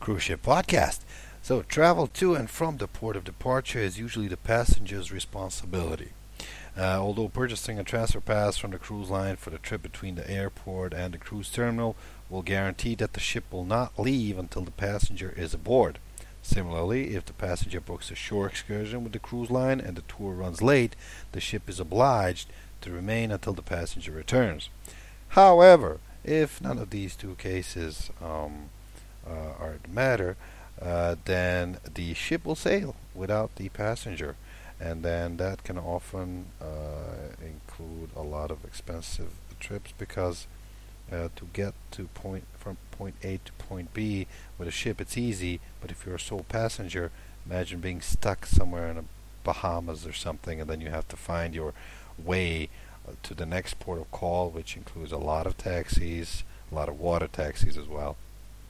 Cruise Ship Podcast. So, travel to and from the port of departure is usually the passenger's responsibility. Uh, although purchasing a transfer pass from the cruise line for the trip between the airport and the cruise terminal will guarantee that the ship will not leave until the passenger is aboard. Similarly, if the passenger books a shore excursion with the cruise line and the tour runs late, the ship is obliged to remain until the passenger returns. However, if none of these two cases um, matter, uh, then the ship will sail without the passenger, and then that can often uh, include a lot of expensive trips because uh, to get to point from point A to point B with a ship it's easy, but if you're a sole passenger, imagine being stuck somewhere in the Bahamas or something, and then you have to find your way to the next port of call, which includes a lot of taxis, a lot of water taxis as well.